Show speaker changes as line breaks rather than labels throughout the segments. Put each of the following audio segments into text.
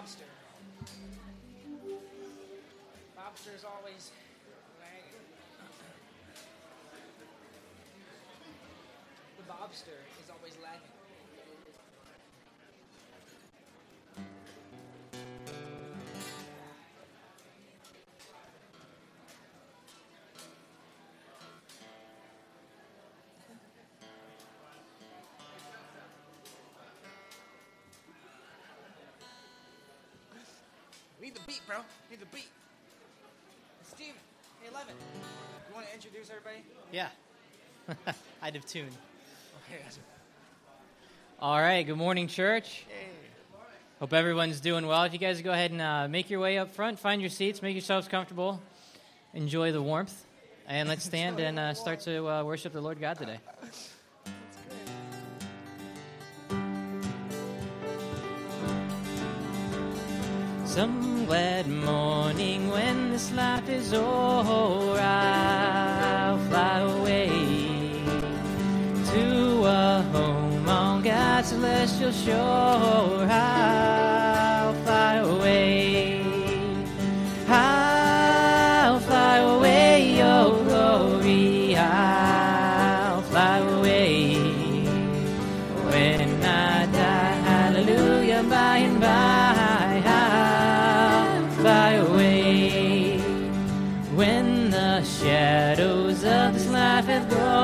Bobster. Bobster is always lagging. The Bobster is always lagging. Need the beat, bro. Need the beat. Steve, hey, Eleven. You want to introduce everybody?
Yeah. I'd have tuned.
Okay,
All right. Good morning, church. Hope everyone's doing well. If you guys go ahead and uh, make your way up front, find your seats, make yourselves comfortable, enjoy the warmth, and let's stand and uh, start to uh, worship the Lord God today. Some glad morning when this life is o'er, I'll fly away to a home on God's celestial shore. I'll life have gone.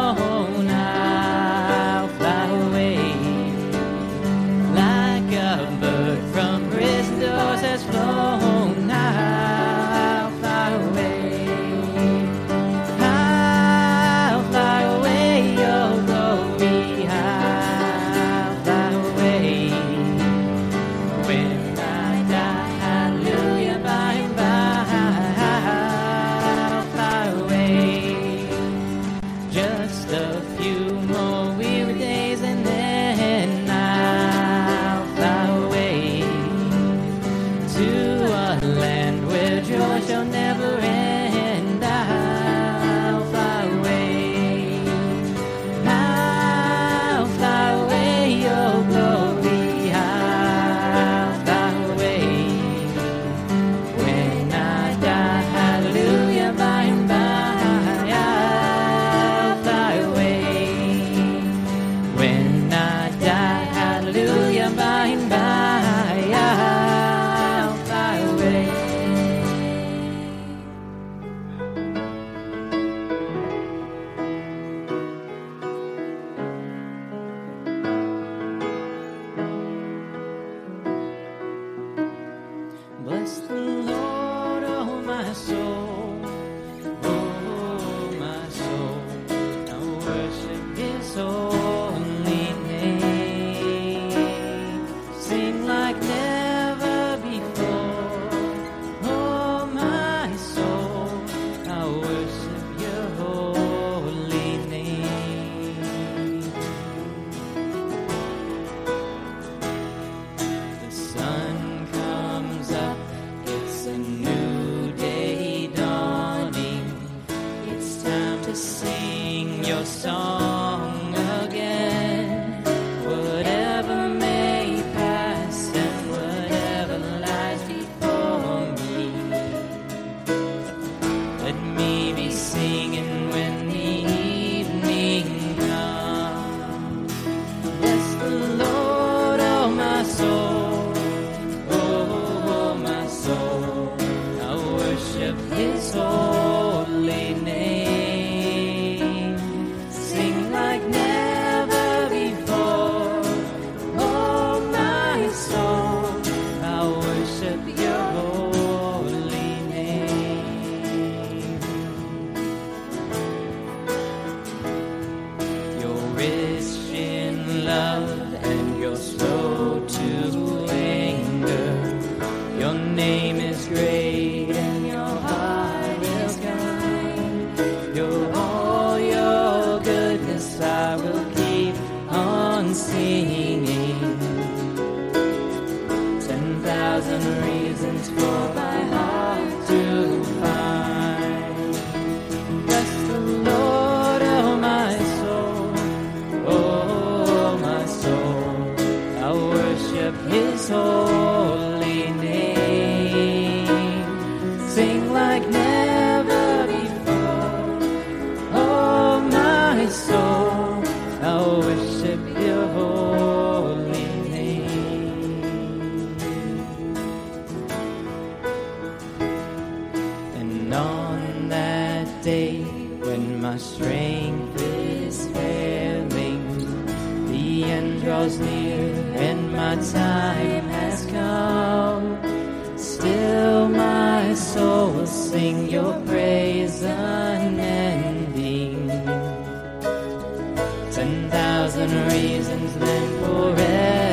Ten thousand reasons then forevermore.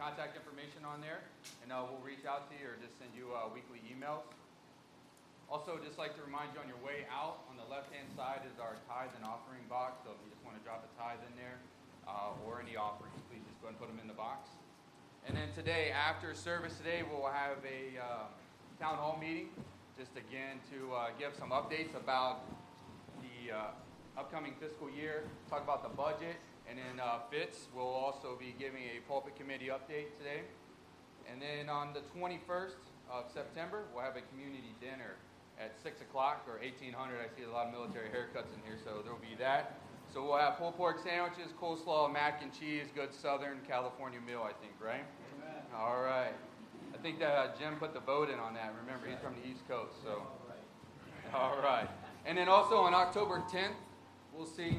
Contact information on there, and uh, we'll reach out to you or just send you uh, weekly emails. Also, just like to remind you on your way out, on the left-hand side is our tithe and offering box. So if you just want to drop a tithe in there uh, or any offerings, please just go and put them in the box. And then today, after service today, we'll have a uh, town hall meeting, just again to uh, give some updates about the uh, upcoming fiscal year, talk about the budget, and then uh, Fitz will also be giving a pulpit committee update today. And then on the 21st of September, we'll have a community dinner at 6 o'clock or 1800. I see a lot of military haircuts in here, so there will be that. So we'll have pulled pork sandwiches, coleslaw, mac and cheese, good Southern California meal, I think, right? Amen. All right. I think that uh, Jim put the vote in on that. Remember, he's from the East Coast, so. All right. And then also on October 10th, we'll see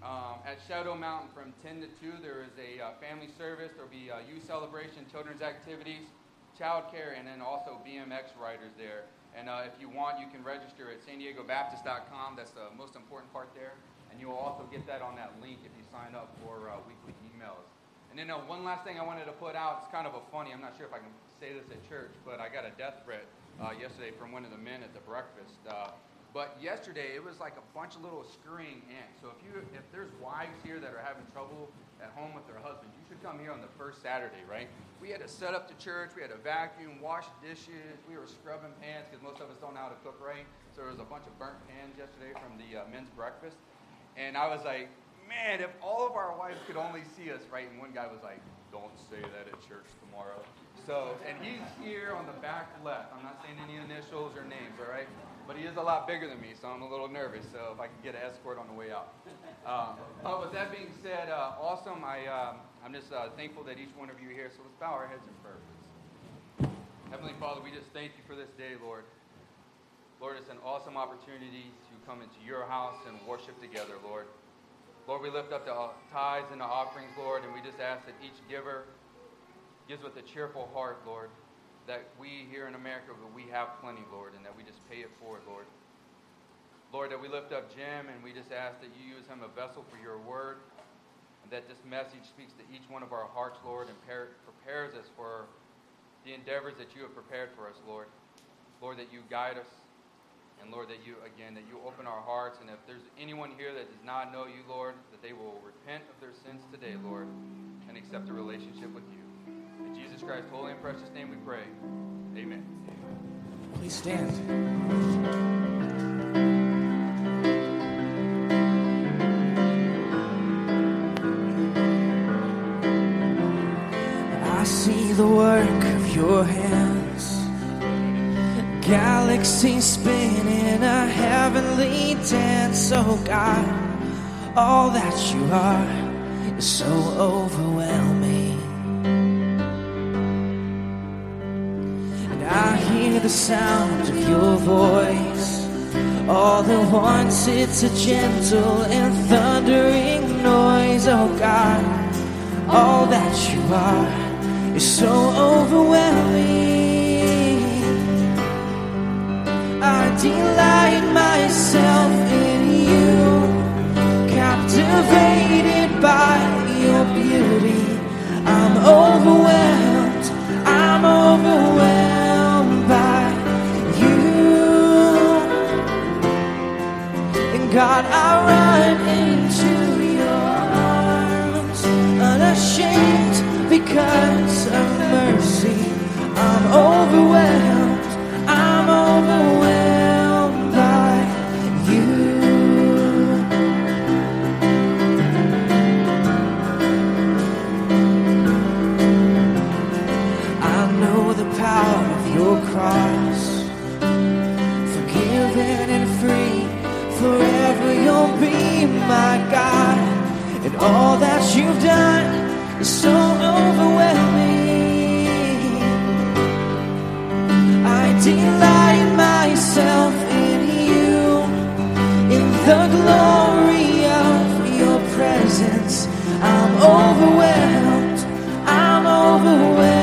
um, at Shadow Mountain from 10 to 2, there is a uh, family service. There'll be uh, youth celebration, children's activities, childcare, and then also BMX riders there. And uh, if you want, you can register at san diego baptist.com. That's the most important part there. And you will also get that on that link if you sign up for uh, weekly emails. And then uh, one last thing I wanted to put out. It's kind of a funny. I'm not sure if I can say this at church, but I got a death threat uh, yesterday from one of the men at the breakfast. But yesterday it was like a bunch of little scurrying ants. So if you if there's wives here that are having trouble at home with their husbands, you should come here on the first Saturday, right? We had to set up the church, we had to vacuum, wash dishes, we were scrubbing pans because most of us don't know how to cook right. So there was a bunch of burnt pans yesterday from the uh, men's breakfast. And I was like, man, if all of our wives could only see us, right? And one guy was like, don't say that at church tomorrow. So, and he's here on the back left. I'm not saying any initials or names, all right? But he is a lot bigger than me, so I'm a little nervous. So if I could get an escort on the way out. Um, but with that being said, uh, awesome. I, um, I'm just uh, thankful that each one of you here. So let's bow our heads in prayer. Heavenly Father, we just thank you for this day, Lord. Lord, it's an awesome opportunity to come into your house and worship together, Lord. Lord, we lift up the uh, tithes and the offerings, Lord, and we just ask that each giver gives with a cheerful heart, Lord, that we here in America, that we have plenty, Lord, and that we just pay it forward, Lord. Lord, that we lift up Jim and we just ask that you use him a vessel for your word, and that this message speaks to each one of our hearts, Lord, and par- prepares us for the endeavors that you have prepared for us, Lord. Lord, that you guide us, and Lord, that you, again, that you open our hearts, and if there's anyone here that does not know you, Lord, that they will repent of their sins today, Lord, and accept a relationship with you. In Jesus Christ's holy and precious name we pray. Amen.
Please stand. I see the work of your hands. Galaxies spinning a heavenly dance. Oh God, all that you are is so overwhelming. The sound of your voice. All at once it's a gentle and thundering noise, oh God. All that you are is so overwhelming. I delight myself in you, captivated by your beauty. I'm overwhelmed, I'm overwhelmed God, I run into your arms, unashamed because of mercy. I'm overwhelmed, my God. And all that you've done is so overwhelming. I delight myself in you, in the glory of your presence. I'm overwhelmed, I'm overwhelmed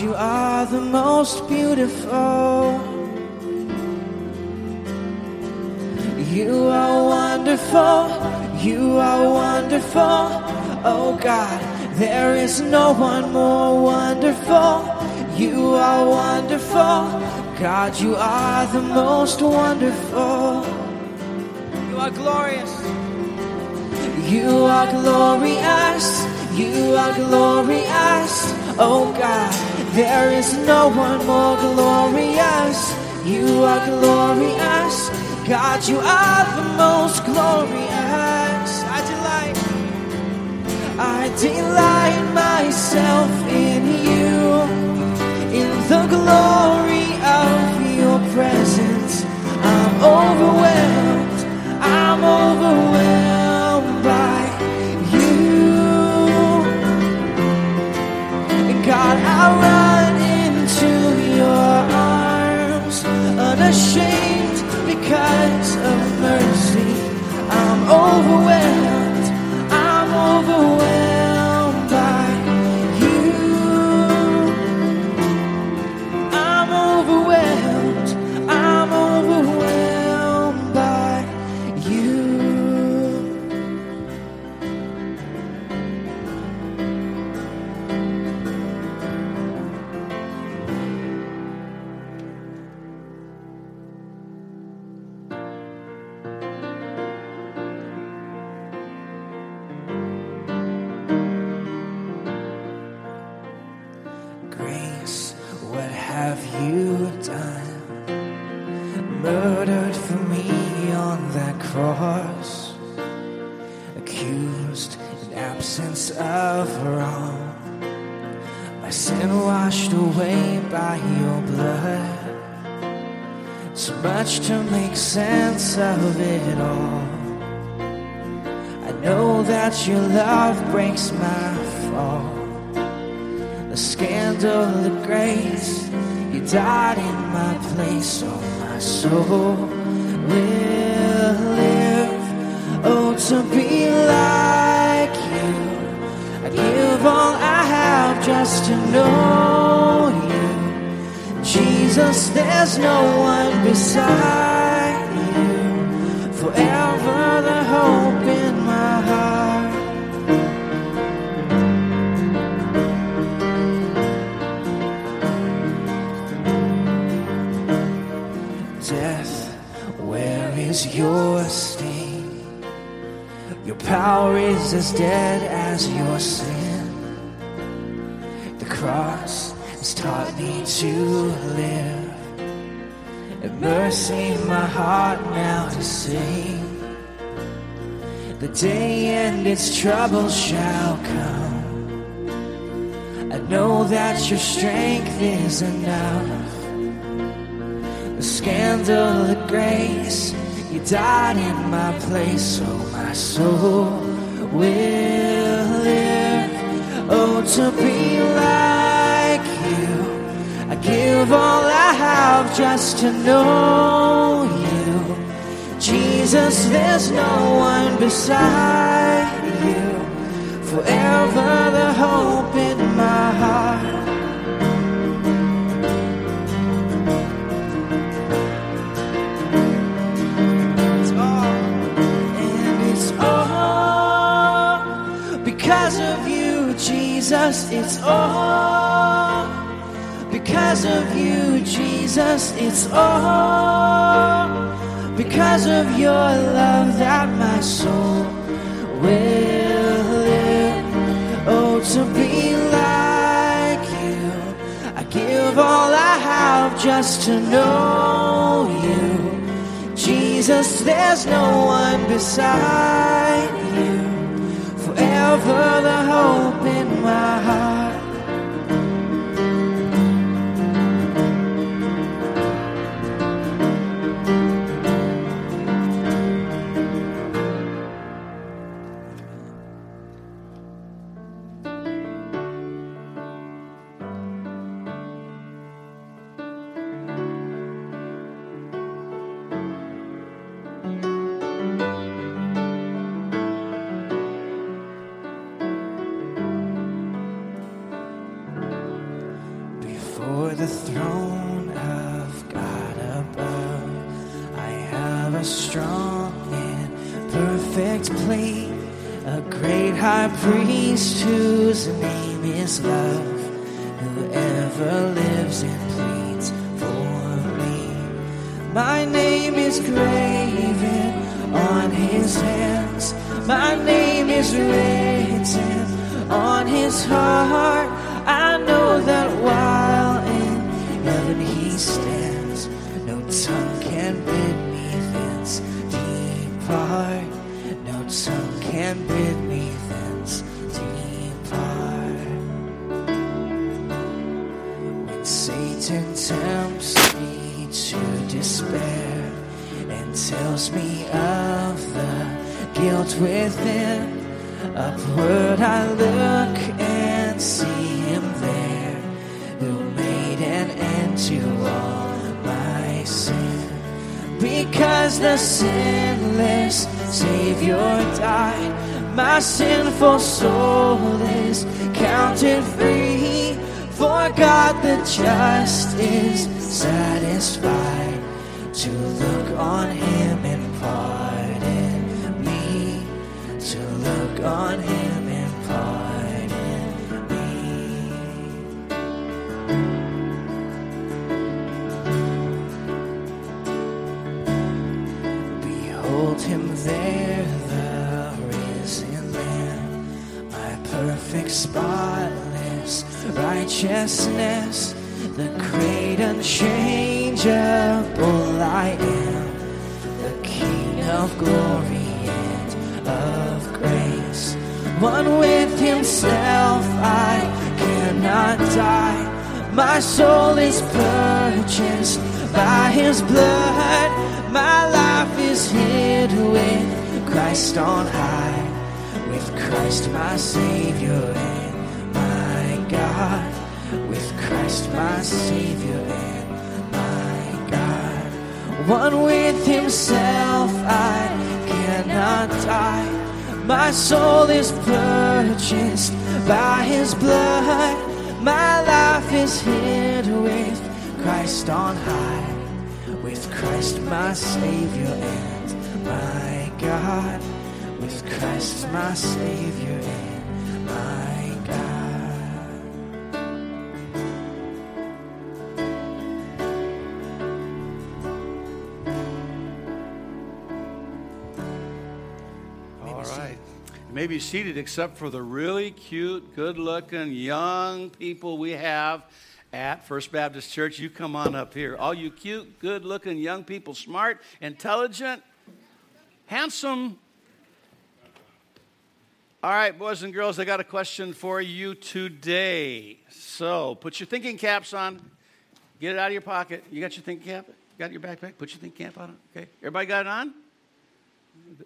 You are the most beautiful. You are wonderful, you are wonderful, oh God. There is no one more wonderful. You are wonderful, God. You are the most wonderful. You are glorious. You are glorious. You are glorious. Oh God, there is no one more glorious. You are glorious. God, you are the most glorious. I delight. I delight myself in you, in the glory of your presence. I'm overwhelmed, I'm overwhelmed by you. God, I unashamed because of mercy. I'm overwhelmed, it all. I know that your love breaks my fall the scandal, the grace. You died in my place, so my soul will live. Oh, to be like you. I give all I have just to know you. Jesus, there's no one beside your sting? Your power is as dead as your sin. The cross has taught me to live. And mercy, my heart now to sing. The day and its troubles shall come. I know that your strength is enough. The scandal of grace, died in my place, so my soul will live. Oh, to be like you, I give all I have just to know you. Jesus, there's no one beside you. Forever the hope in my heart. Jesus. It's all because of you, Jesus. It's all because of your love that my soul will live. Oh, to be like you, I give all I have just to know you. Jesus, there's no one beside you. Forever the hope in my heart. Priest whose name is love, whoever lives and pleads for me. My name is graven on his hands, my name is written within, upward I look and see him there who made an end to all my sin. Because the sinless Savior died, my sinful soul is counted free. For God the just is satisfied to look on him on him and pardon me. Behold him there, the risen Lamb, my perfect, spotless righteousness, the great unchangeable I am, the King of glory One with himself, I cannot die. My soul is purchased by his blood. My life is hid with Christ on high, with Christ my Savior and my God, with Christ my Savior and my God. One with himself, I cannot die. My soul is purchased by his blood. My life is hid with Christ on high, with Christ my Savior and my God, with Christ my Savior and my
You may be seated except for the really cute, good looking young people we have at First Baptist Church. You come on up here. All you cute, good looking young people, smart, intelligent, handsome. All right, boys and girls, I got a question for you today. So put your thinking caps on, get it out of your pocket. You got your thinking cap? Got your backpack? Put your thinking cap on. Okay. Everybody got it on?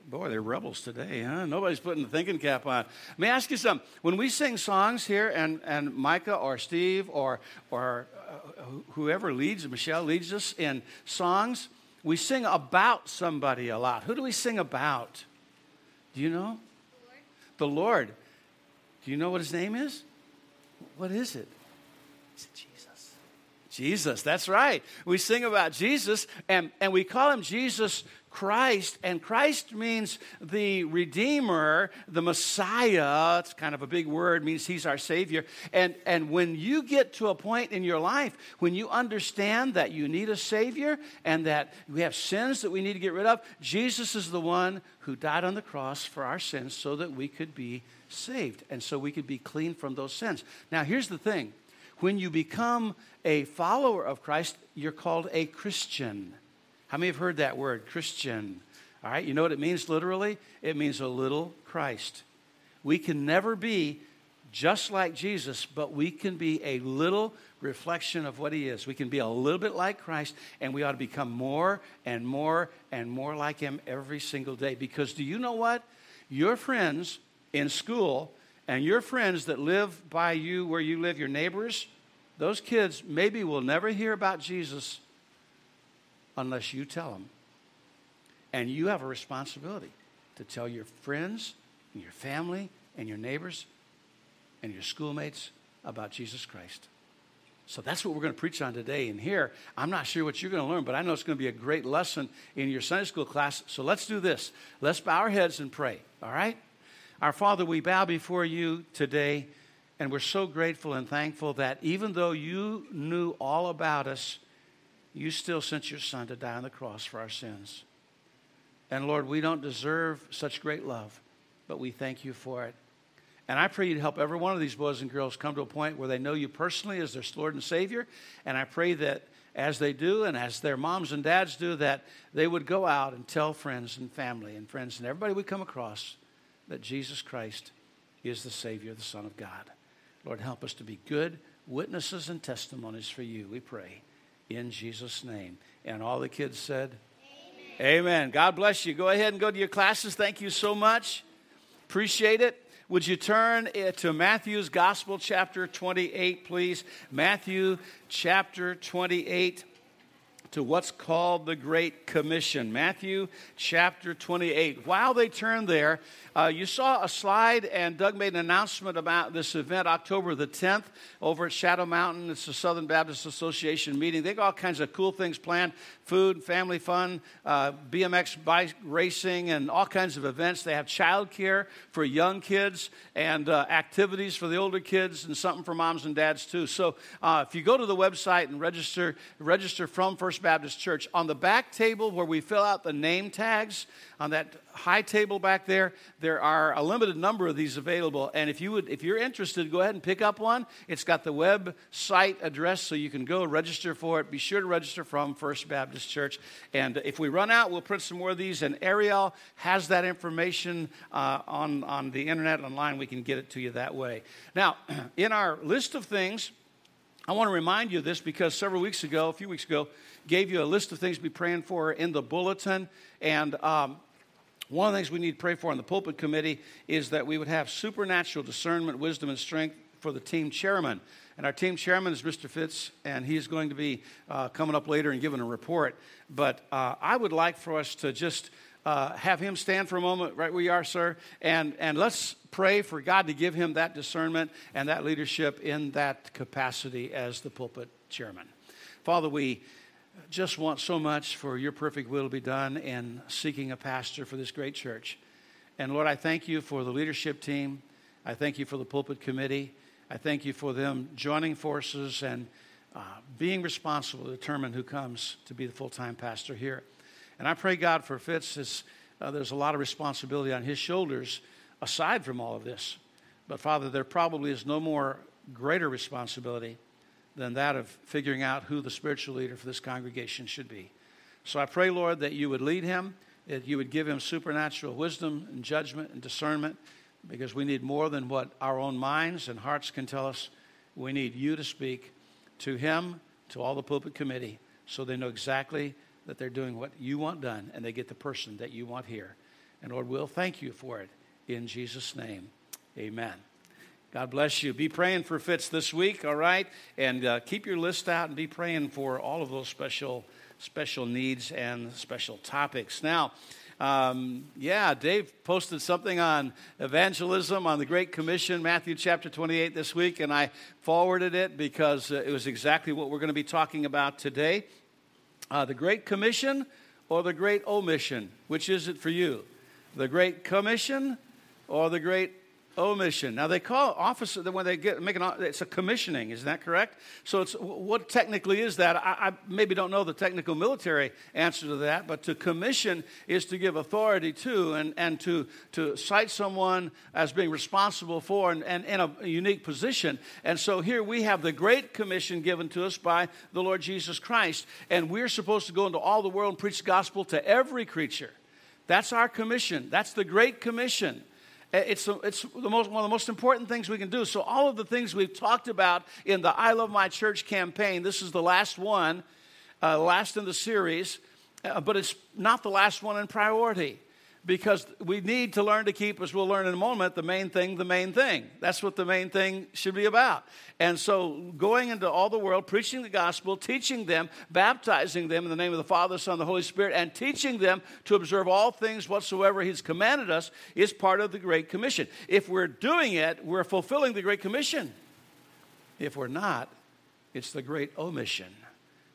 Boy, they're rebels today, huh? Nobody's putting the thinking cap on. Let me ask you something. When we sing songs here, and, and Micah or Steve or, or uh, whoever leads, Michelle leads us in songs, we sing about somebody a lot. Who do we sing about? Do you know? The Lord. The Lord. Do you know what his name is? What is it? Is it Jesus? Jesus, that's right. We sing about Jesus, and, and we call him Jesus Christ, and Christ means the Redeemer, the Messiah. It's kind of a big word, means He's our Savior. And, and when you get to a point in your life when you understand that you need a Savior and that we have sins that we need to get rid of, Jesus is the one who died on the cross for our sins so that we could be saved and so we could be clean from those sins. Now, here's the thing when you become a follower of Christ, you're called a Christian. How many have heard that word, Christian? All right, you know what it means literally? It means a little Christ. We can never be just like Jesus, but we can be a little reflection of what he is. We can be a little bit like Christ, and we ought to become more and more and more like him every single day. Because do you know what? Your friends in school and your friends that live by you where you live, your neighbors, those kids maybe will never hear about Jesus unless you tell them. And you have a responsibility to tell your friends and your family and your neighbors and your schoolmates about Jesus Christ. So that's what we're going to preach on today. And here, I'm not sure what you're going to learn, but I know it's going to be a great lesson in your Sunday school class. So let's do this. Let's bow our heads and pray, all right? Our Father, we bow before you today, and we're so grateful and thankful that even though you knew all about us, you still sent your son to die on the cross for our sins. And Lord, we don't deserve such great love, but we thank you for it. And I pray you'd help every one of these boys and girls come to a point where they know you personally as their Lord and Savior. And I pray that as they do and as their moms and dads do, that they would go out and tell friends and family and friends and everybody we come across that Jesus Christ is the Savior, the Son of God. Lord, help us to be good witnesses and testimonies for you, we pray in Jesus' name. And all the kids said, Amen. Amen. God bless you. Go ahead and go to your classes. Thank you so much. Appreciate it. Would you turn eh, to Matthew's Gospel, chapter 28, please? Matthew, chapter 28 to what's called the Great Commission. Matthew chapter 28. While they turn there, uh, you saw a slide, and Doug made an announcement about this event October the 10th over at Shadow Mountain. It's the Southern Baptist Association meeting. They got all kinds of cool things planned food, family fun, uh, BMX bike racing, and all kinds of events. They have childcare for young kids and uh, activities for the older kids, and something for moms and dads too. So uh, if you go to the website and register, register from First Baptist Church, on the back table where we fill out the name tags, on that high table back there, there are a limited number of these available. And if you would, if you're interested, go ahead and pick up one. It's got the website address, so you can go register for it. Be sure to register from First Baptist Church. And if we run out, we'll print some more of these. And Ariel has that information uh, on on the internet online. We can get it to you that way. Now, in our list of things. I want to remind you of this because several weeks ago, a few weeks ago, gave you a list of things to be praying for in the bulletin. And um, one of the things we need to pray for on the pulpit committee is that we would have supernatural discernment, wisdom, and strength for the team chairman. And our team chairman is Mr. Fitz, and he's going to be uh, coming up later and giving a report. But uh, I would like for us to just uh, have him stand for a moment right where you are, sir, and, and let's pray for God to give him that discernment and that leadership in that capacity as the pulpit chairman. Father, we just want so much for your perfect will to be done in seeking a pastor for this great church. And Lord, I thank you for the leadership team. I thank you for the pulpit committee. I thank you for them joining forces and uh, being responsible to determine who comes to be the full time pastor here. And I pray, God, for Fitz uh, there's a lot of responsibility on his shoulders aside from all of this. But Father, there probably is no more greater responsibility than that of figuring out who the spiritual leader for this congregation should be. So I pray, Lord, that you would lead him, that you would give him supernatural wisdom and judgment and discernment, because we need more than what our own minds and hearts can tell us. We need you to speak to him, to all the pulpit committee, so they know exactly that they're doing what you want done and they get the person that you want here. And Lord, we'll thank you for it in Jesus' name. Amen. God bless you. Be praying for Fitz this week, all right? And uh, keep your list out and be praying for all of those special, special needs and special topics. Now, um, yeah, Dave posted something on evangelism on the Great Commission, Matthew chapter 28 this week, and I forwarded it because uh, it was exactly what we're going to be talking about today. Uh, the Great Commission or the Great Omission? Which is it for you? The Great Commission or the Great omission. Now they call officer when they get make an it's a commissioning. Is that correct? So it's what technically is that? I, I, maybe don't know the technical military answer to that, but to commission is to give authority to and, and to to cite someone as being responsible for and, and in a unique position. And so here we have the great commission given to us by the Lord Jesus Christ, and we're supposed to go into all the world and preach the gospel to every creature. That's our commission. That's the great commission. It's, it's the most, one of the most important things we can do. So, all of the things we've talked about in the I Love My Church campaign, this is the last one, uh, last in the series, uh, but it's not the last one in priority because we need to learn to keep, as we'll learn in a moment, the main thing the main thing. That's what the main thing should be about. And so, going into all the world, preaching the gospel, teaching them, baptizing them in the name of the Father, Son, and the Holy Spirit, and teaching them to observe all things whatsoever He's commanded us is part of the Great Commission. If we're doing it, we're fulfilling the Great Commission. If we're not, it's the Great Omission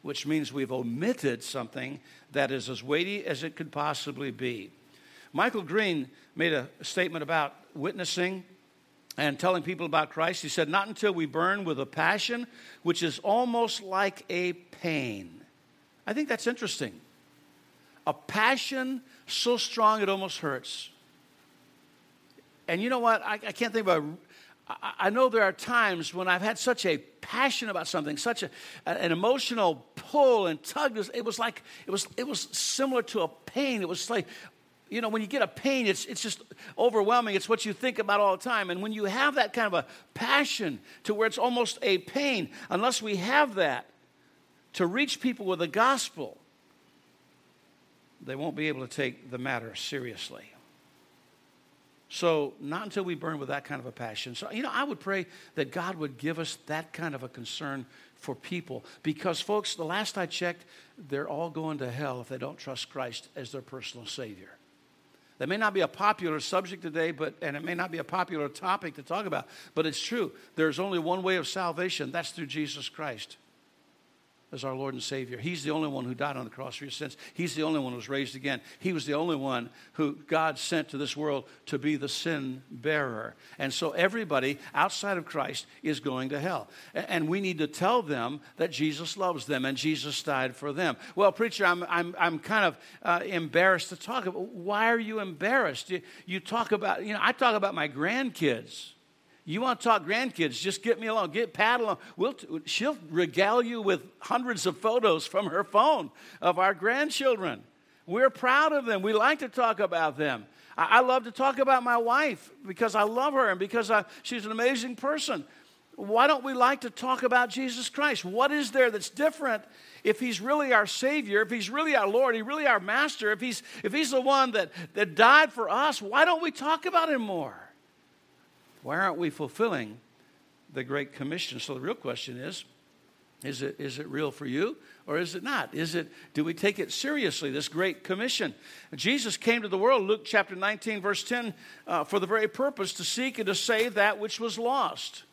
which means we've omitted something that is as weighty as it could possibly be. Michael Green made a statement about witnessing and telling people about Christ. He said, Not until we burn with a passion which is almost like a pain. I think that's interesting. A passion so strong it almost hurts. And you know what? I, I can't think about. I, I know there are times when I've had such a passion about something, such a, an emotional pull and tug. It was like it was it was similar to a pain. It was like you know, when you get a pain, it's, it's just overwhelming. It's what you think about all the time. And when you have that kind of a passion to where it's almost a pain, unless we have that to reach people with the gospel, they won't be able to take the matter seriously. So, not until we burn with that kind of a passion. So, you know, I would pray that God would give us that kind of a concern for people. Because, folks, the last I checked, they're all going to hell if they don't trust Christ as their personal Savior. That may not be a popular subject today, but and it may not be a popular topic to talk about, but it's true. There's only one way of salvation, that's through Jesus Christ as our Lord and Savior. He's the only one who died on the cross for your sins. He's the only one who was raised again. He was the only one who God sent to this world to be the sin bearer. And so everybody outside of Christ is going to hell. And we need to tell them that Jesus loves them and Jesus died for them. Well, preacher, I'm, I'm, I'm kind of uh, embarrassed to talk about. Why are you embarrassed? You, you talk about, you know, I talk about my grandkids. You want to talk grandkids? Just get me along. Get Pat along. We'll t- she'll regale you with hundreds of photos from her phone of our grandchildren. We're proud of them. We like to talk about them. I, I love to talk about my wife because I love her and because I, she's an amazing person. Why don't we like to talk about Jesus Christ? What is there that's different if he's really our Savior, if he's really our Lord, he's really our Master, if he's, if he's the one that, that died for us, why don't we talk about him more? Why aren't we fulfilling the Great Commission? So the real question is is it, is it real for you or is it not? Is it, do we take it seriously, this Great Commission? Jesus came to the world, Luke chapter 19, verse 10, uh, for the very purpose to seek and to save that which was lost.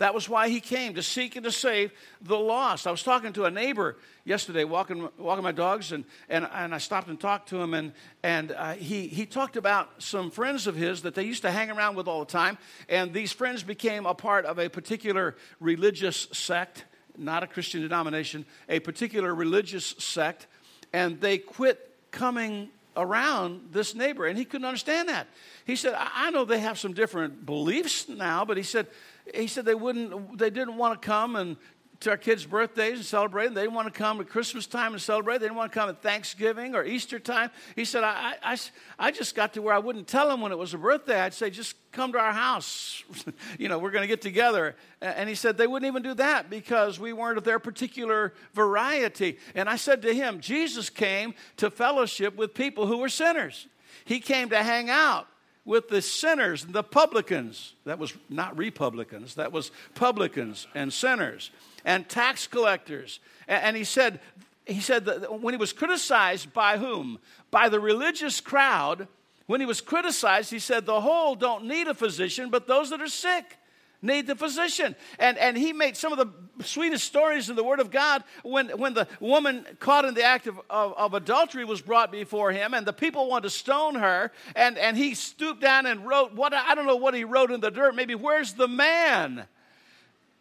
That was why he came, to seek and to save the lost. I was talking to a neighbor yesterday, walking, walking my dogs, and, and, and I stopped and talked to him, and, and uh, he, he talked about some friends of his that they used to hang around with all the time, and these friends became a part of a particular religious sect, not a Christian denomination, a particular religious sect, and they quit coming around this neighbor, and he couldn't understand that. He said, I, I know they have some different beliefs now, but he said, he said they wouldn't, they didn't want to come and to our kids' birthdays and celebrate. They didn't want to come at Christmas time and celebrate. They didn't want to come at Thanksgiving or Easter time. He said, I, I, I just got to where I wouldn't tell them when it was a birthday. I'd say, just come to our house. you know, we're going to get together. And he said, they wouldn't even do that because we weren't of their particular variety. And I said to him, Jesus came to fellowship with people who were sinners. He came to hang out with the sinners and the publicans. That was not Republicans, that was publicans and sinners and tax collectors. And he said, he said that when he was criticized by whom? By the religious crowd. When he was criticized, he said, The whole don't need a physician, but those that are sick need the physician. And, and he made some of the sweetest stories in the Word of God when, when the woman caught in the act of, of, of, adultery was brought before him, and the people wanted to stone her. And, and he stooped down and wrote, what I don't know what he wrote in the dirt, maybe, Where's the man?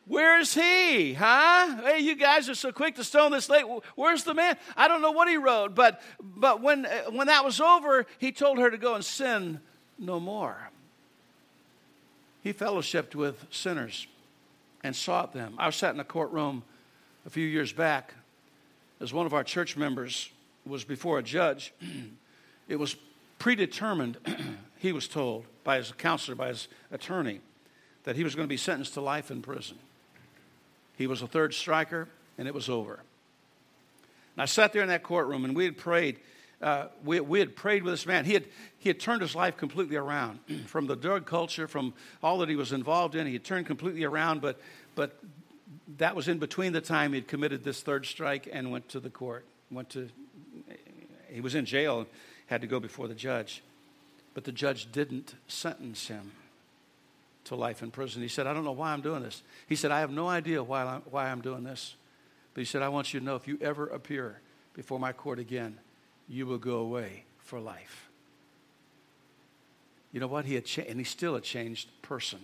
Where's he? Huh? Hey, you guys are so quick to stone this late. Where's the man? I don't know what he wrote, but, but when, when that was over, he told her to go and sin no more. He fellowshipped with sinners and sought them. I was sat in a courtroom a few years back as one of our church members was before a judge. it was predetermined, he was told by his counselor, by his attorney, that he was going to be sentenced to life in prison. He was a third striker, and it was over. And I sat there in that courtroom, and we had prayed. Uh, we, we had prayed with this man. He had, he had turned his life completely around from the drug culture, from all that he was involved in. He had turned completely around, but, but that was in between the time he'd committed this third strike and went to the court. Went to, he was in jail, had to go before the judge. But the judge didn't sentence him to life in prison. He said, I don't know why I'm doing this. He said, I have no idea why I'm, why I'm doing this. But he said, I want you to know if you ever appear before my court again, you will go away for life. You know what? He had cha- and he's still a changed person.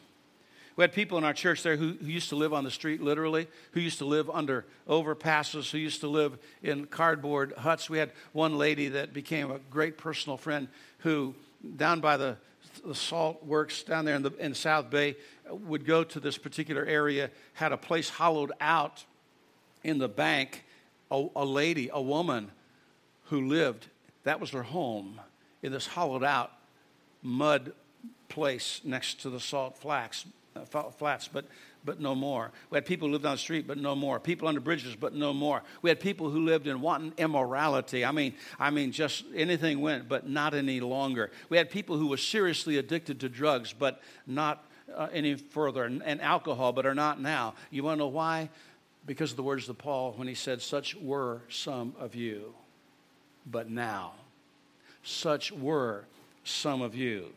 We had people in our church there who, who, used to live on the street, literally, who used to live under overpasses, who used to live in cardboard huts. We had one lady that became a great personal friend who, down by the the salt works down there in, the, in South Bay would go to this particular area, had a place hollowed out in the bank. A, a lady, a woman who lived, that was their home in this hollowed out mud place next to the salt flats, uh, flats. But but no more. We had people who lived on the street, but no more. People under bridges, but no more. We had people who lived in wanton immorality. I mean, I mean, just anything went, but not any longer. We had people who were seriously addicted to drugs, but not uh, any further, and, and alcohol, but are not now. You want to know why? Because of the words of Paul when he said, Such were some of you, but now. Such were some of you.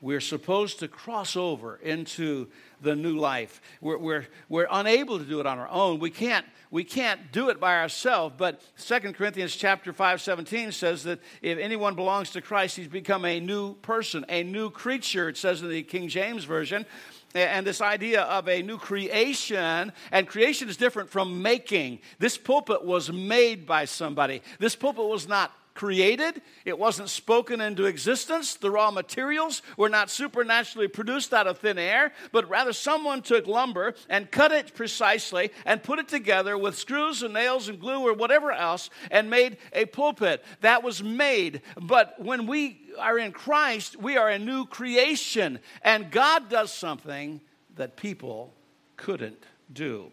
We're supposed to cross over into the new life. We're, we're, we're unable to do it on our own. We can't, we can't do it by ourselves. But 2 Corinthians chapter 5, 17 says that if anyone belongs to Christ, he's become a new person, a new creature, it says in the King James Version and this idea of a new creation, and creation is different from making. This pulpit was made by somebody. This pulpit was not created, it wasn't spoken into existence. The raw materials were not supernaturally produced out of thin air, but rather someone took lumber and cut it precisely and put it together with screws and nails and glue or whatever else and made a pulpit. That was made. But when we are in Christ, we are a new creation, and God does something that people couldn't do.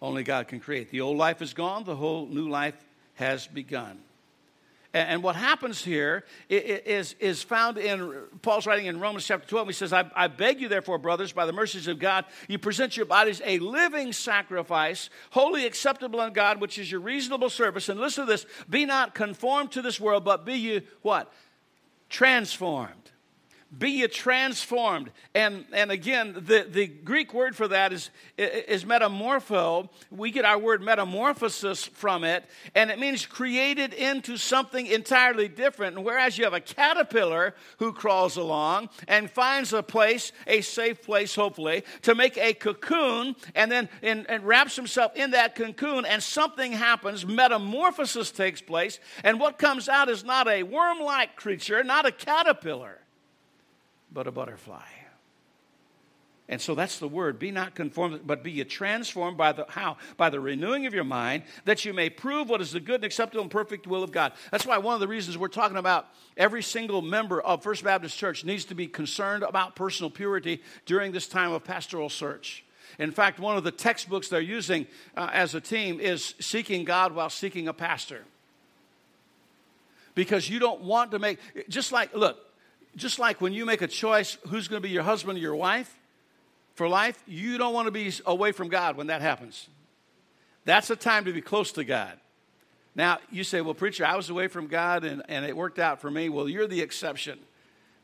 Only God can create. The old life is gone, the whole new life has begun. And what happens here is, is found in Paul's writing in Romans chapter 12. He says, I, I, beg you, therefore, brothers, by the mercies of God, you present your bodies a living sacrifice, wholly acceptable unto God, which is your reasonable service. And listen to this be not conformed to this world, but be you what? Transformed be ye transformed. And, and again, the, the Greek word for that is, is metamorpho. We get our word metamorphosis from it, and it means created into something entirely different. And whereas you have a caterpillar who crawls along and finds a place, a safe place, hopefully, to make a cocoon, and then in, and wraps himself in that cocoon, and something happens, metamorphosis takes place, and what comes out is not a worm like creature, not a caterpillar but a butterfly. And so that's the word. Be not conformed, but be ye transformed by the how? By the renewing of your mind, that you may prove what is the good and acceptable and perfect will of God. That's why one of the reasons we're talking about every single member of First Baptist Church needs to be concerned about personal purity during this time of pastoral search. In fact, one of the textbooks they're using uh, as a team is Seeking God While Seeking a Pastor. Because you don't want to make, just like, look, just like when you make a choice who's going to be your husband or your wife for life, you don't want to be away from God when that happens. That's a time to be close to God. Now, you say, well, preacher, I was away from God and, and it worked out for me. Well, you're the exception.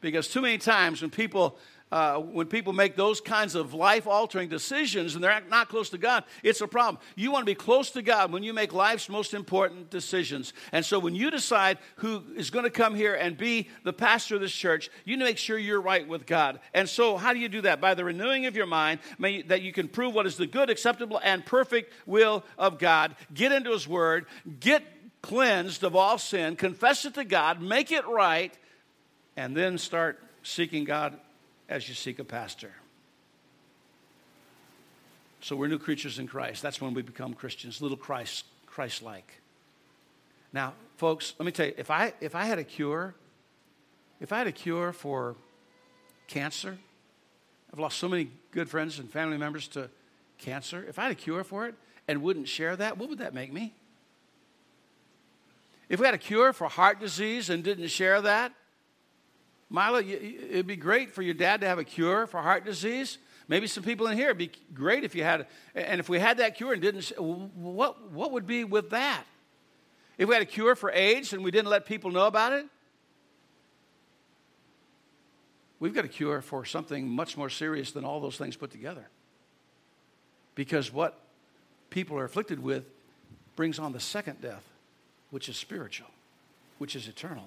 Because too many times when people uh, when people make those kinds of life altering decisions and they're not close to God, it's a problem. You want to be close to God when you make life's most important decisions. And so when you decide who is going to come here and be the pastor of this church, you make sure you're right with God. And so, how do you do that? By the renewing of your mind, may, that you can prove what is the good, acceptable, and perfect will of God. Get into His Word, get cleansed of all sin, confess it to God, make it right, and then start seeking God as you seek a pastor. So we're new creatures in Christ. That's when we become Christians, little Christ, Christ-like. Now, folks, let me tell you, if I if I had a cure, if I had a cure for cancer, I've lost so many good friends and family members to cancer. If I had a cure for it and wouldn't share that, what would that make me? If we had a cure for heart disease and didn't share that, Mila, it'd be great for your dad to have a cure for heart disease. Maybe some people in here, it'd be great if you had, and if we had that cure and didn't, what, what would be with that? If we had a cure for AIDS and we didn't let people know about it? We've got a cure for something much more serious than all those things put together. Because what people are afflicted with brings on the second death, which is spiritual, which is eternal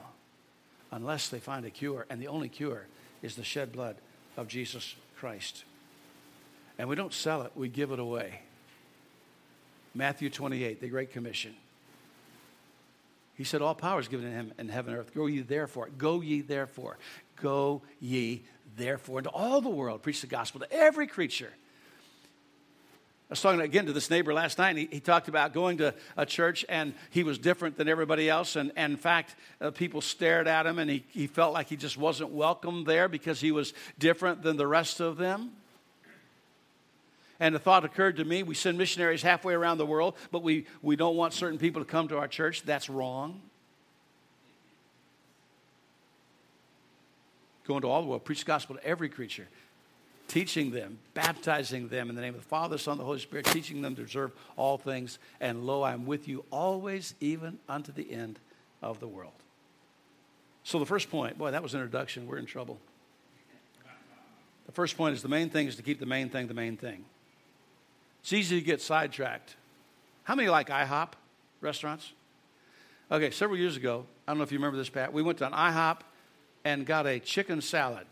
unless they find a cure. And the only cure is the shed blood of Jesus Christ. And we don't sell it, we give it away. Matthew 28, the Great Commission. He said, All power is given to him in heaven and earth. Go ye therefore. Go ye therefore. Go ye therefore into all the world. Preach the gospel to every creature. I was talking again to this neighbor last night, and he, he, talked about going to a church, and he was different than everybody else. And, and in fact, uh, people stared at him, and he, he felt like he just wasn't welcome there because he was different than the rest of them. And the thought occurred to me we send missionaries halfway around the world, but we, we don't want certain people to come to our church. That's wrong. Go into all the world, preach the gospel to every creature teaching them, baptizing them in the name of the Father, Son, and the Holy Spirit, teaching them to observe all things. And lo, I am with you always, even unto the end of the world. So, the first point, boy, that was an introduction. We're in trouble. The first point is the main thing is to keep the main thing the main thing. It's easy to get sidetracked. How many like IHOP restaurants? Okay, several years ago, I don't know if you remember this, Pat, we went to an IHOP and got a chicken salad.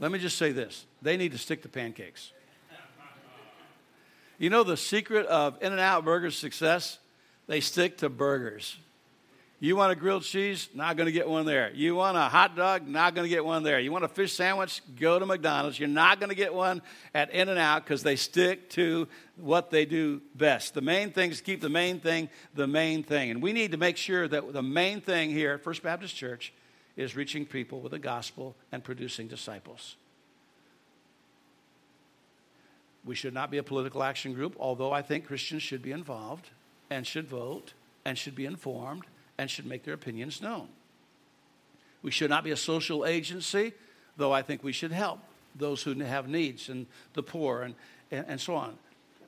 Let me just say this they need to stick to pancakes. You know the secret of In N Out Burger's success? They stick to burgers. You want a grilled cheese? Not going to get one there. You want a hot dog? Not going to get one there. You want a fish sandwich? Go to McDonald's. You're not going to get one at In N Out because they stick to what they do best. The main thing is keep the main thing the main thing. And we need to make sure that the main thing here at First Baptist Church is reaching people with the gospel and producing disciples. We should not be a political action group, although I think Christians should be involved and should vote and should be informed and should make their opinions known. We should not be a social agency, though I think we should help those who have needs and the poor and, and, and so on.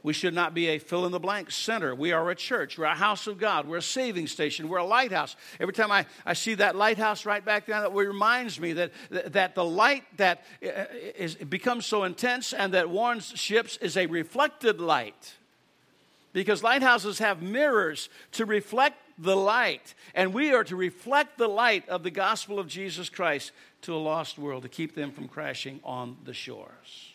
We should not be a fill in the blank center. We are a church. We're a house of God. We're a saving station. We're a lighthouse. Every time I, I see that lighthouse right back there, that reminds me that, that the light that uh, becomes so intense and that warns ships is a reflected light. Because lighthouses have mirrors to reflect the light. And we are to reflect the light of the gospel of Jesus Christ to a lost world to keep them from crashing on the shores.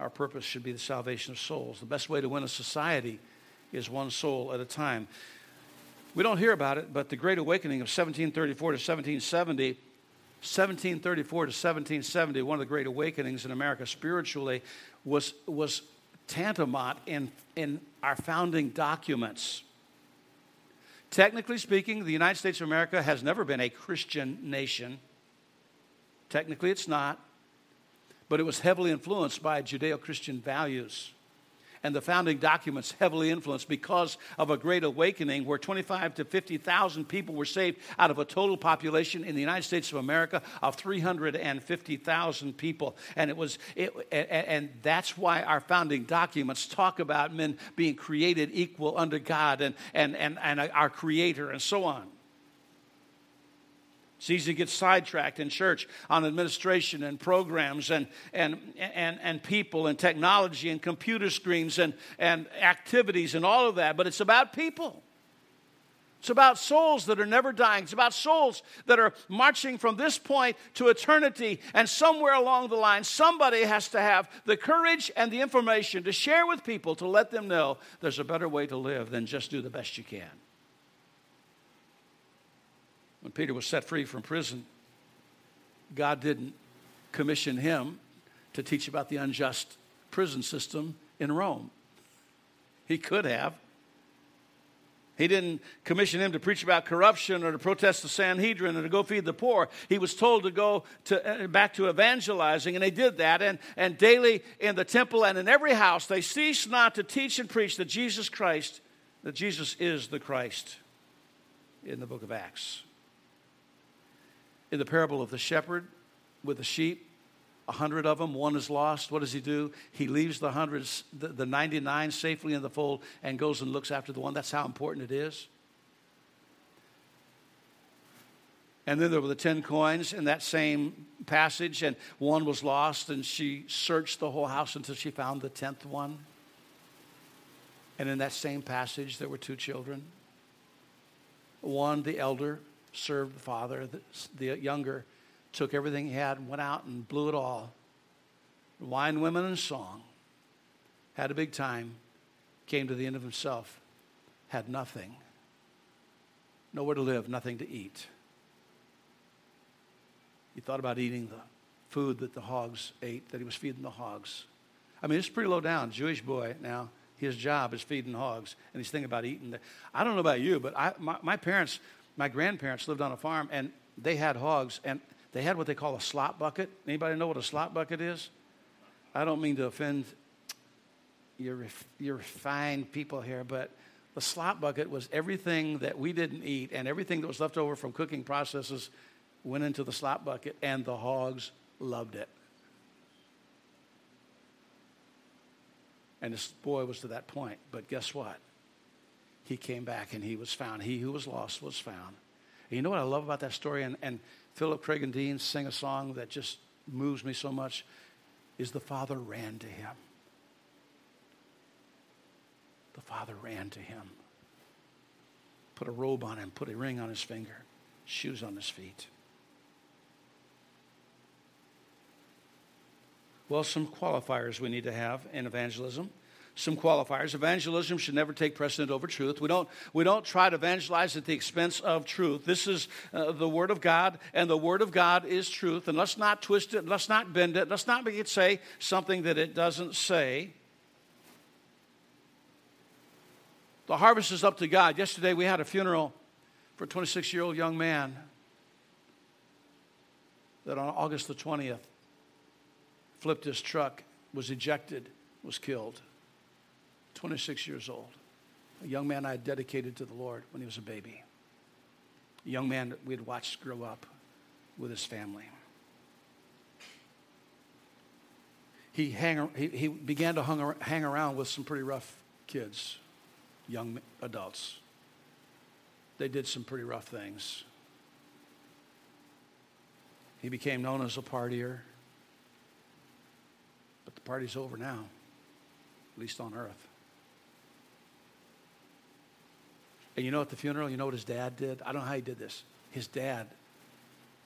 Our purpose should be the salvation of souls. The best way to win a society is one soul at a time. We don't hear about it, but the Great Awakening of 1734 to 1770, 1734 to 1770, one of the Great Awakenings in America spiritually, was, was tantamount in, in our founding documents. Technically speaking, the United States of America has never been a Christian nation. Technically, it's not but it was heavily influenced by Judeo Christian values. And the founding documents heavily influenced because of a great awakening where 25 to 50,000 people were saved out of a total population in the United States of America of 350,000 people. And it was, it, and that's why our founding documents talk about men being created equal under God and, and, and, and our Creator and so on. It's easy to get sidetracked in church on administration and programs and, and, and, and people and technology and computer screens and, and activities and all of that, but it's about people. It's about souls that are never dying. It's about souls that are marching from this point to eternity. And somewhere along the line, somebody has to have the courage and the information to share with people to let them know there's a better way to live than just do the best you can. When Peter was set free from prison, God didn't commission him to teach about the unjust prison system in Rome. He could have. He didn't commission him to preach about corruption or to protest the Sanhedrin or to go feed the poor. He was told to go to, uh, back to evangelizing, and they did that. And, and daily in the temple and in every house, they ceased not to teach and preach that Jesus Christ, that Jesus is the Christ in the book of Acts in the parable of the shepherd with the sheep, a hundred of them, one is lost. What does he do? He leaves the hundreds, the, the 99 safely in the fold and goes and looks after the one. That's how important it is. And then there were the 10 coins in that same passage, and one was lost, and she searched the whole house until she found the 10th one. And in that same passage, there were two children. One, the elder, served the father. The, younger took everything he had and went out and blew it all. Wine, women, and song. Had a big time. Came to the end of himself. Had nothing. Nowhere to live, nothing to eat. He thought about eating the food that the hogs ate, that he was feeding the hogs. I mean, it's pretty low down. Jewish boy now. His job is feeding hogs, and he's thinking about eating. The, I don't know about you, but I, my, my parents my grandparents lived on a farm and they had hogs and they had what they call a slop bucket. Anybody know what a slop bucket is? I don't mean to offend your, your fine people here, but the slop bucket was everything that we didn't eat and everything that was left over from cooking processes went into the slop bucket, and the hogs loved it. And this boy was to that point. But guess what? He came back and he was found. He who was lost was found. And you know what I love about that story? And, and Phillips, Craig and Dean sing a song that just moves me so much is the father ran to him. The father ran to him. Put a robe on him, put a ring on his finger, shoes on his feet. Well, some qualifiers we need to have in evangelism some qualifiers. Evangelism should never take precedent over truth. We don't, we don't try to evangelize at the expense of truth. This is uh, the Word of God, and the Word of God is truth. And let's not twist it, let's not bend it, let's not make it say something that it doesn't say. The harvest is up to God. Yesterday we had a funeral for a 26 year old young man that on August the 20th flipped his truck, was ejected, was killed. 26 years old, a young man I had dedicated to the Lord when he was a baby, a young man that we had watched grow up with his family. he, hang, he, he began to hung, hang around with some pretty rough kids, young adults. They did some pretty rough things. He became known as a partier. But the party's over now, at least on earth. And you know at the funeral, you know what his dad did? I don't know how he did this. His dad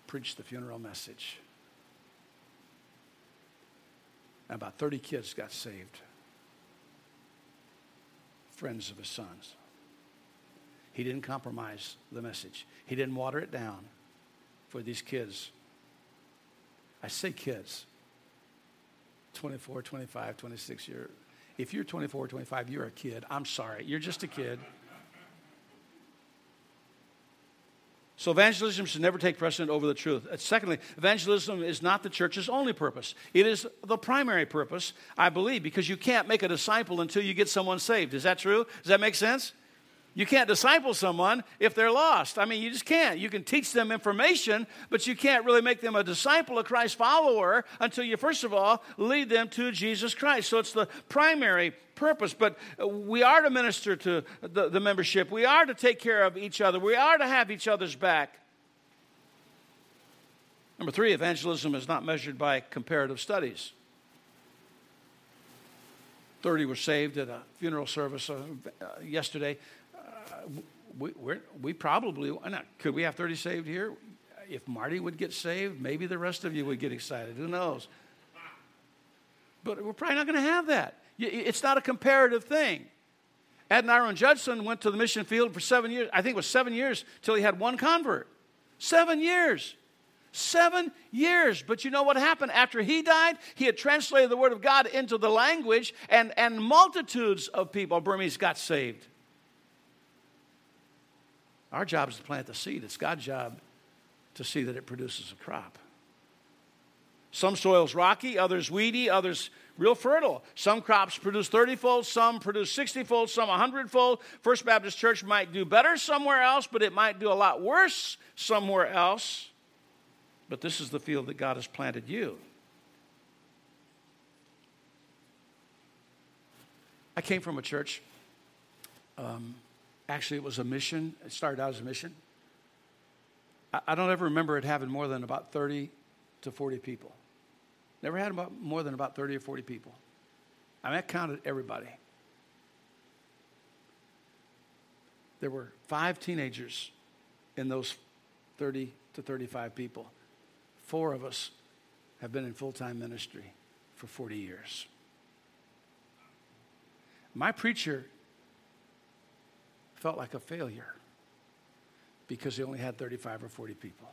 preached the funeral message. And about 30 kids got saved. Friends of his sons. He didn't compromise the message, he didn't water it down for these kids. I say kids 24, 25, 26 years. If you're 24, 25, you're a kid. I'm sorry. You're just a kid. So evangelism should never take precedent over the truth. Uh, secondly, evangelism is not the church's only purpose. It is the primary purpose, I believe, because you can't make a disciple until you get someone saved. Is that true? Does that make sense? You can't disciple someone if they're lost. I mean, you just can't. You can teach them information, but you can't really make them a disciple, a Christ follower, until you, first of all, lead them to Jesus Christ. So it's the primary purpose. But we are to minister to the, the membership, we are to take care of each other, we are to have each other's back. Number three, evangelism is not measured by comparative studies. 30 were saved at a funeral service uh, yesterday we, we probably, could we have 30 saved here? If Marty would get saved, maybe the rest of you would get excited. Who knows? But we're probably not going to have that. It's not a comparative thing. Adoniram Judson went to the mission field for seven years. I think it was seven years till he had one convert. Seven years. Seven years. But you know what happened? After he died, he had translated the word of God into the language, and, and multitudes of people, Burmese, got saved. Our job is to plant the seed. It's God's job to see that it produces a crop. Some soil's rocky, others weedy, others real fertile. Some crops produce 30 fold, some produce 60 fold, some 100 fold. First Baptist Church might do better somewhere else, but it might do a lot worse somewhere else. But this is the field that God has planted you. I came from a church um, Actually, it was a mission. It started out as a mission. I, I don't ever remember it having more than about 30 to 40 people. Never had about more than about 30 or 40 people. I mean, I counted everybody. There were five teenagers in those 30 to 35 people. Four of us have been in full time ministry for 40 years. My preacher felt like a failure because he only had 35 or 40 people.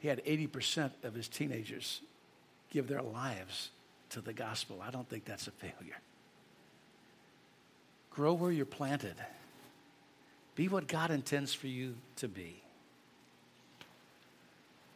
He had 80% of his teenagers give their lives to the gospel. I don't think that's a failure. Grow where you're planted. Be what God intends for you to be.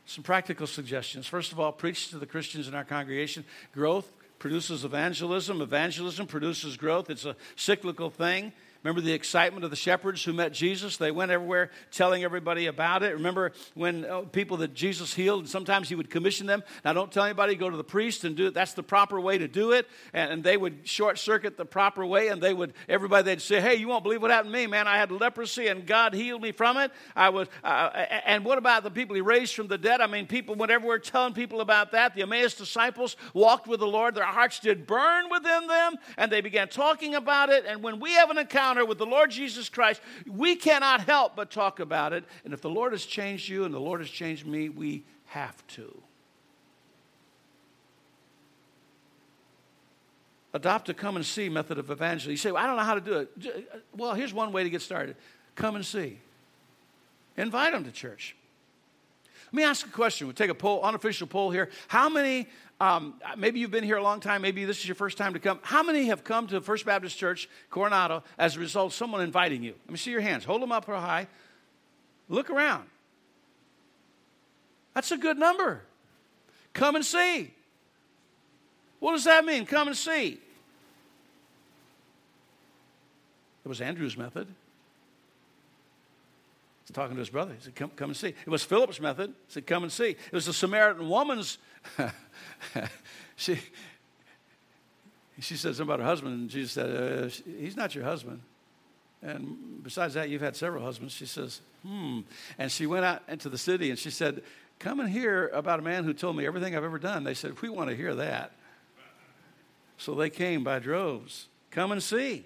Some practical suggestions. First of all, preach to the Christians in our congregation. Growth produces evangelism. Evangelism produces growth. It's a cyclical thing. Remember the excitement of the shepherds who met Jesus? They went everywhere telling everybody about it. Remember when uh, people that Jesus healed, sometimes he would commission them. Now, don't tell anybody, go to the priest and do it. That's the proper way to do it. And, and they would short circuit the proper way, and they would, everybody, they'd say, Hey, you won't believe what happened to me, man. I had leprosy, and God healed me from it. I was, uh, and what about the people he raised from the dead? I mean, people went everywhere telling people about that. The Emmaus disciples walked with the Lord. Their hearts did burn within them, and they began talking about it. And when we have an encounter, encounter with the Lord Jesus Christ, we cannot help but talk about it. And if the Lord has changed you and the Lord has changed me, we have to. Adopt a come and see method of evangelism. You say, well, I don't know how to do it. Uh, well, here's one way to get started come and see. Invite them to church. Let me ask a question. We'll take a poll, unofficial poll here. How many um, maybe you've been here a long time. Maybe this is your first time to come. How many have come to First Baptist Church, Coronado, as a result of someone inviting you? Let me see your hands. Hold them up real high. Look around. That's a good number. Come and see. What does that mean? Come and see. It was Andrew's method. He's talking to his brother. He said, come, come and see. It was Philip's method. He said, come and see. It was the Samaritan woman's. she, she said something about her husband, and Jesus said, uh, He's not your husband. And besides that, you've had several husbands. She says, Hmm. And she went out into the city and she said, Come and hear about a man who told me everything I've ever done. They said, We want to hear that. So they came by droves. Come and see.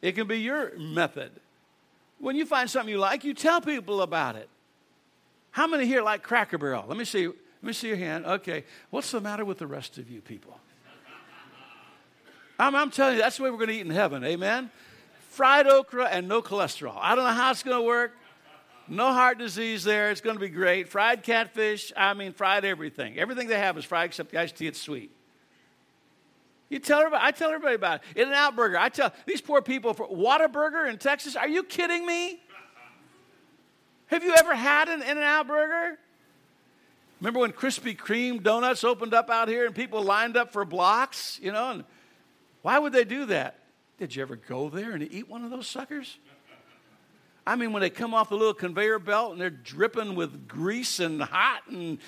It can be your method. When you find something you like, you tell people about it. How many here like Cracker Barrel? Let me see. Let me see your hand. Okay. What's the matter with the rest of you people? I'm, I'm telling you, that's the way we're going to eat in heaven. Amen. Fried okra and no cholesterol. I don't know how it's going to work. No heart disease there. It's going to be great. Fried catfish. I mean, fried everything. Everything they have is fried except the iced tea. It's sweet. You tell everybody, I tell everybody about it. In and Out Burger. I tell these poor people for Whataburger in Texas. Are you kidding me? Have you ever had an In and Out Burger? Remember when Krispy Kreme donuts opened up out here and people lined up for blocks? You know, and why would they do that? Did you ever go there and eat one of those suckers? I mean, when they come off the little conveyor belt and they're dripping with grease and hot and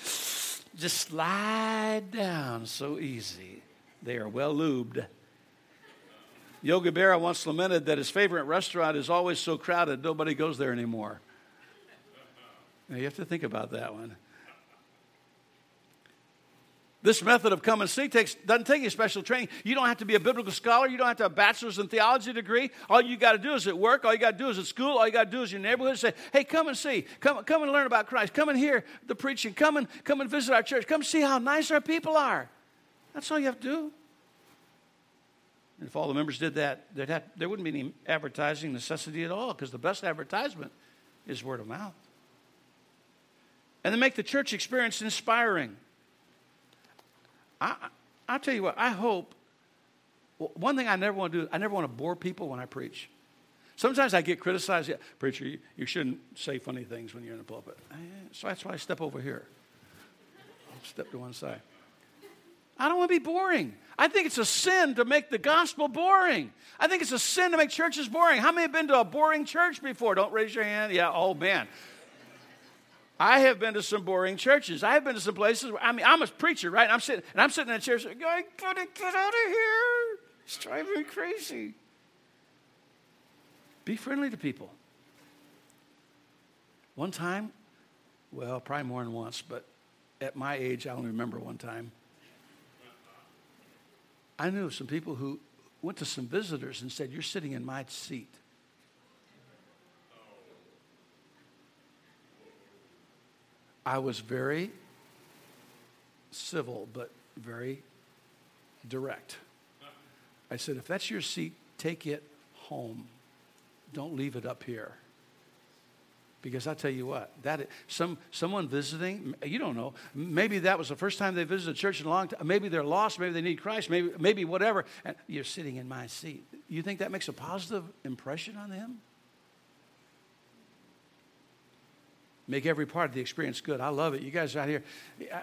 just slide down so easy. They are well lubed. Yogi Berra once lamented that his favorite restaurant is always so crowded nobody goes there anymore. Now you have to think about that one. This method of come and see takes, doesn't take you special training. You don't have to be a biblical scholar. You don't have to have a bachelor's in theology degree. All you got to do is at work. All you got to do is at school. All you got to do is in your neighborhood. Say, hey, come and see. Come, come and learn about Christ. Come and hear the preaching. Come and, come and visit our church. Come see how nice our people are. That's all you have to do. And if all the members did that, have, there wouldn't be any advertising necessity at all because the best advertisement is word of mouth. And then make the church experience inspiring. I, I'll tell you what, I hope, one thing I never want to do, I never want to bore people when I preach. Sometimes I get criticized, yeah, preacher, you, you shouldn't say funny things when you're in the pulpit. Eh, so that's why I step over here. I'll step to one side. I don't want to be boring. I think it's a sin to make the gospel boring. I think it's a sin to make churches boring. How many have been to a boring church before? Don't raise your hand. Yeah, oh man. I have been to some boring churches. I have been to some places where, I mean, I'm a preacher, right? And I'm sitting, and I'm sitting in a saying, I gotta get out of here. It's driving me crazy. Be friendly to people. One time, well, probably more than once, but at my age, I only remember one time. I knew some people who went to some visitors and said, You're sitting in my seat. I was very civil, but very direct. I said, If that's your seat, take it home. Don't leave it up here. Because I tell you what, that some someone visiting, you don't know. Maybe that was the first time they visited a church in a long time. Maybe they're lost. Maybe they need Christ. Maybe maybe whatever. And you're sitting in my seat. You think that makes a positive impression on them? Make every part of the experience good. I love it. You guys out here,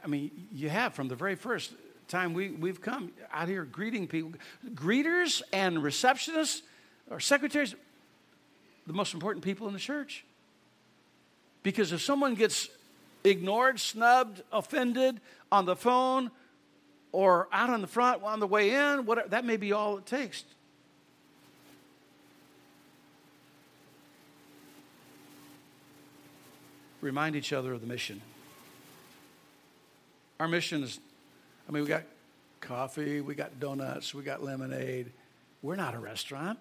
I mean, you have from the very first time we, we've come out here greeting people. Greeters and receptionists or secretaries, the most important people in the church. Because if someone gets ignored, snubbed, offended on the phone or out on the front on the way in, whatever, that may be all it takes. Remind each other of the mission. Our mission is, I mean, we got coffee, we got donuts, we got lemonade. We're not a restaurant.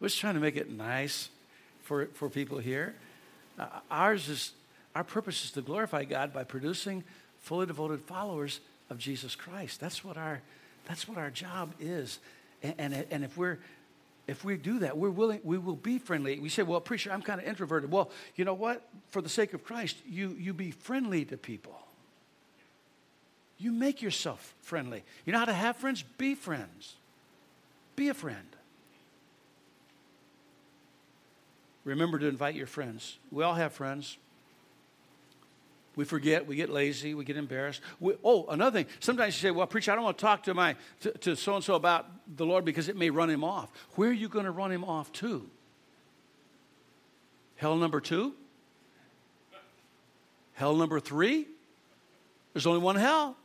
We're just trying to make it nice for, for people here. Uh, ours is, our purpose is to glorify God by producing fully devoted followers of Jesus Christ. That's what our, that's what our job is. And, and, and if we're, if we do that, we're willing, we will be friendly. We say, well, preacher, I'm kind of introverted. Well, you know what? For the sake of Christ, you, you be friendly to people. You make yourself friendly. You know how to have friends? Be friends. Be a friend. Remember to invite your friends. We all have friends. We forget, we get lazy, we get embarrassed. We, oh, another thing. Sometimes you say, "Well, preacher, I don't want to talk to my to so and so about the Lord because it may run him off." Where are you going to run him off to? Hell number two? Hell number three? There's only one hell.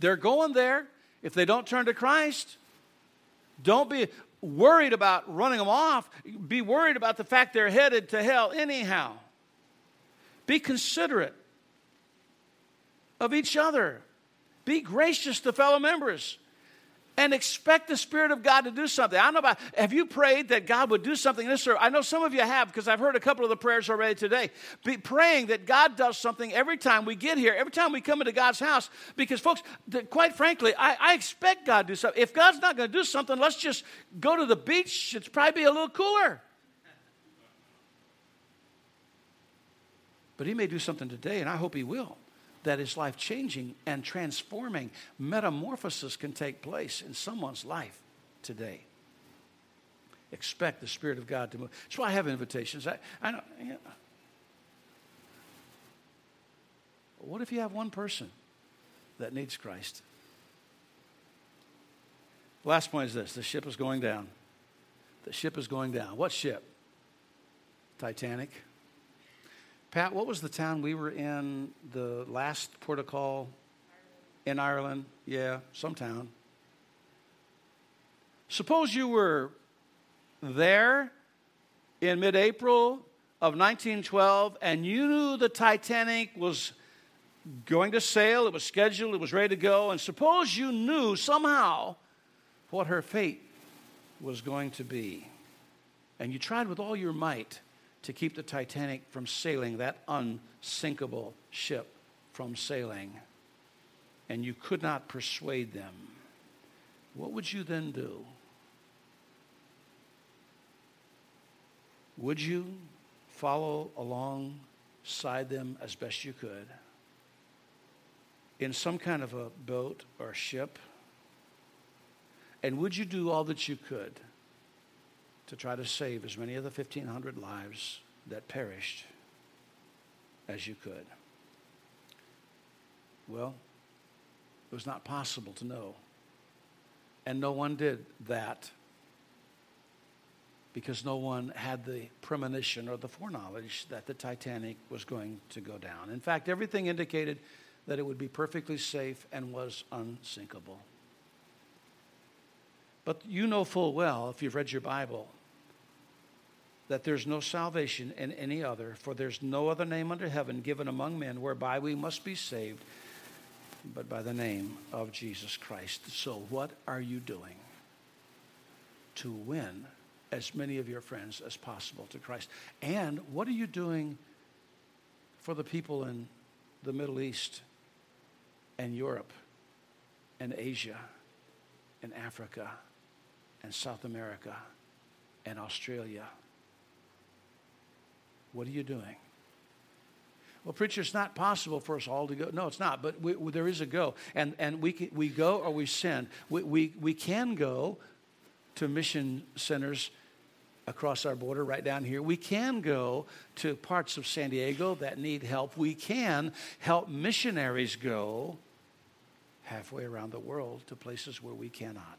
They're going there if they don't turn to Christ. Don't be worried about running them off. Be worried about the fact they're headed to hell anyhow. Be considerate of each other. Be gracious to fellow members and expect the Spirit of God to do something. I don't know about, have you prayed that God would do something in this service? I know some of you have because I've heard a couple of the prayers already today. Be praying that God does something every time we get here, every time we come into God's house. Because, folks, quite frankly, I, I expect God to do something. If God's not going to do something, let's just go to the beach. It's probably be a little cooler. But He may do something today, and I hope He will that is life changing and transforming. Metamorphosis can take place in someone's life today. Expect the Spirit of God to move. That's why I have invitations. I, I know, yeah. What if you have one person that needs Christ? Last point is this the ship is going down. The ship is going down. What ship? Titanic. Pat, what was the town we were in the last port of call? In Ireland? Yeah, some town. Suppose you were there in mid April of 1912 and you knew the Titanic was going to sail, it was scheduled, it was ready to go, and suppose you knew somehow what her fate was going to be. And you tried with all your might to keep the Titanic from sailing, that unsinkable ship from sailing, and you could not persuade them, what would you then do? Would you follow alongside them as best you could in some kind of a boat or ship? And would you do all that you could to try to save as many of the 1,500 lives that perished as you could. Well, it was not possible to know. And no one did that because no one had the premonition or the foreknowledge that the Titanic was going to go down. In fact, everything indicated that it would be perfectly safe and was unsinkable. But you know full well, if you've read your Bible, that there's no salvation in any other, for there's no other name under heaven given among men whereby we must be saved, but by the name of Jesus Christ. So, what are you doing to win as many of your friends as possible to Christ? And what are you doing for the people in the Middle East and Europe and Asia and Africa and South America and Australia? What are you doing? Well, preacher, it's not possible for us all to go. No, it's not, but we, we, there is a go. And, and we, can, we go or we send. We, we, we can go to mission centers across our border right down here. We can go to parts of San Diego that need help. We can help missionaries go halfway around the world to places where we cannot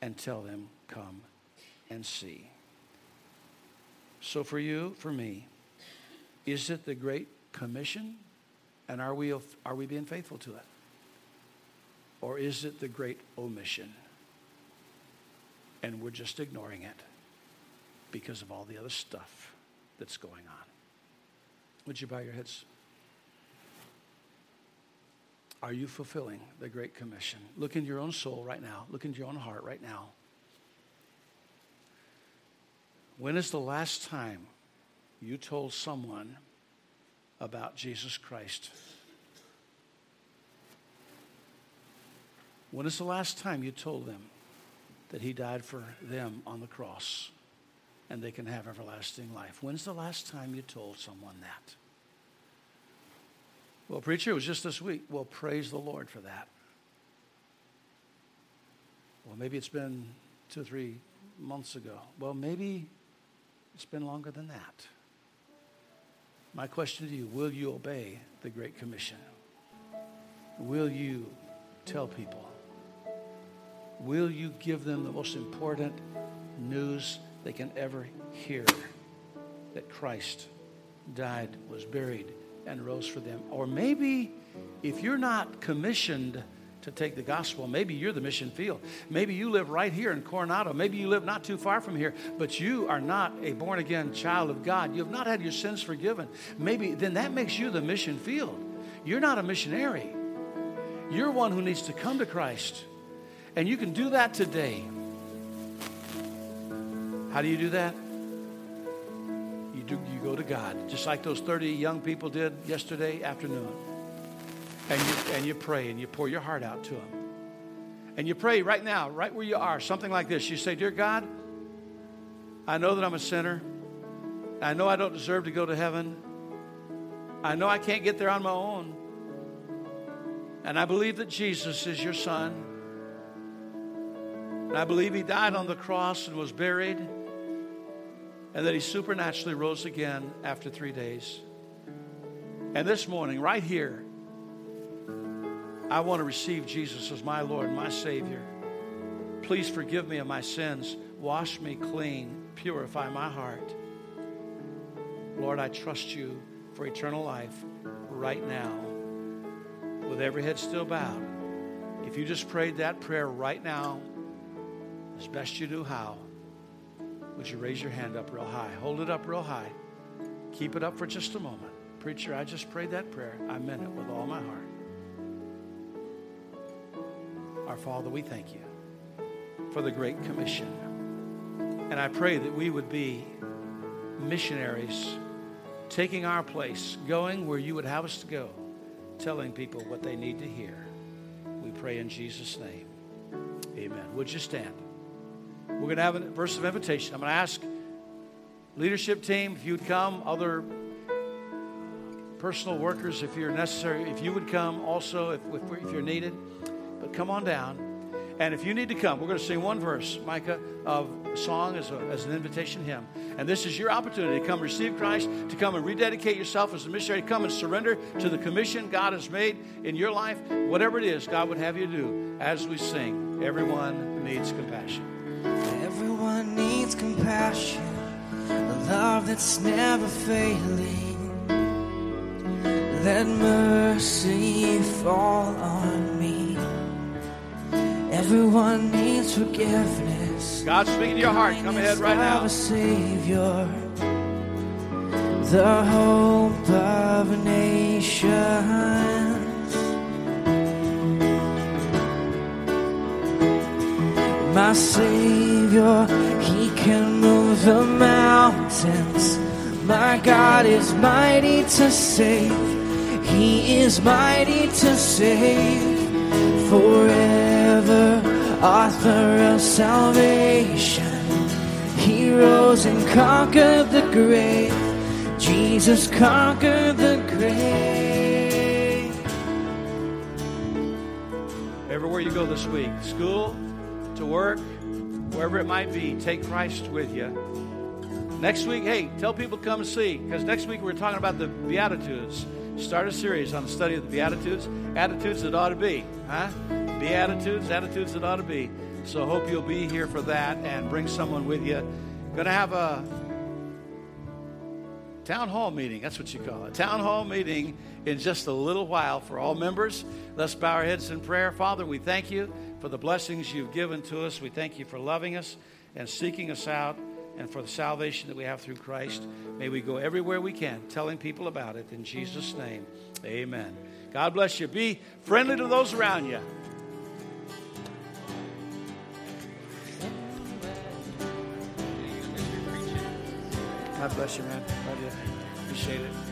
and tell them, come and see. So, for you, for me, is it the Great Commission? And are we, are we being faithful to it? Or is it the Great Omission? And we're just ignoring it because of all the other stuff that's going on. Would you bow your heads? Are you fulfilling the Great Commission? Look into your own soul right now. Look into your own heart right now. When is the last time you told someone about Jesus Christ? When is the last time you told them that He died for them on the cross and they can have everlasting life? When's the last time you told someone that? Well, preacher, it was just this week. Well, praise the Lord for that. Well, maybe it's been two or three months ago. Well, maybe it's been longer than that. My question to you will you obey the Great Commission? Will you tell people? Will you give them the most important news they can ever hear that Christ died, was buried, and rose for them. Or maybe if you're not commissioned to take the gospel, maybe you're the mission field. Maybe you live right here in Coronado. Maybe you live not too far from here, but you are not a born again child of God. You have not had your sins forgiven. Maybe then that makes you the mission field. You're not a missionary. You're one who needs to come to Christ. And you can do that today. How do you do that? You, do, you go to God, just like those 30 young people did yesterday afternoon. And you, and you pray and you pour your heart out to Him. And you pray right now, right where you are, something like this. You say, Dear God, I know that I'm a sinner. I know I don't deserve to go to heaven. I know I can't get there on my own. And I believe that Jesus is your son. And I believe he died on the cross and was buried. And that he supernaturally rose again after three days. And this morning, right here, I want to receive Jesus as my Lord, my Savior. Please forgive me of my sins. Wash me clean. Purify my heart. Lord, I trust you for eternal life right now with every head still bowed. If you just prayed that prayer right now, as best you do how, would you raise your hand up real high? Hold it up real high. Keep it up for just a moment. Preacher, I just prayed that prayer. I meant it with all my heart. Our Father, we thank you for the Great Commission. And I pray that we would be missionaries, taking our place, going where you would have us to go telling people what they need to hear. We pray in Jesus' name. Amen. Would you stand? We're going to have a verse of invitation. I'm going to ask leadership team if you'd come, other personal workers if you're necessary, if you would come also if, if you're needed. But come on down. And if you need to come, we're going to sing one verse, Micah, of song as, a, as an invitation hymn. And this is your opportunity to come receive Christ, to come and rededicate yourself as a missionary, to come and surrender to the commission God has made in your life. Whatever it is God would have you do as we sing. Everyone needs compassion.
Everyone needs compassion, a love that's never failing. Let mercy fall on me. Everyone needs forgiveness.
God's speaking to your heart. Come ahead right now.
A Savior, the hope of nations. My Savior, He can move the mountains. My God is mighty to save. He is mighty to save forever, author of salvation. He rose and conquered the grave. Jesus conquered the grave.
Everywhere you go this week, school, to work, wherever it might be, take Christ with you. Next week, hey, tell people come see, because next week we're talking about the Beatitudes. Start a series on the study of the Beatitudes, attitudes that ought to be, huh? Beatitudes, attitudes attitudes that ought to be. So hope you'll be here for that and bring someone with you. Going to have a town hall meeting. That's what you call it. Town hall meeting in just a little while for all members. Let's bow our heads in prayer. Father, we thank you for the blessings you've given to us. We thank you for loving us and seeking us out and for the salvation that we have through Christ. May we go everywhere we can telling people about it. In Jesus' name, amen. God bless you. Be friendly to those around you. God bless you, man. Love you. Appreciate it.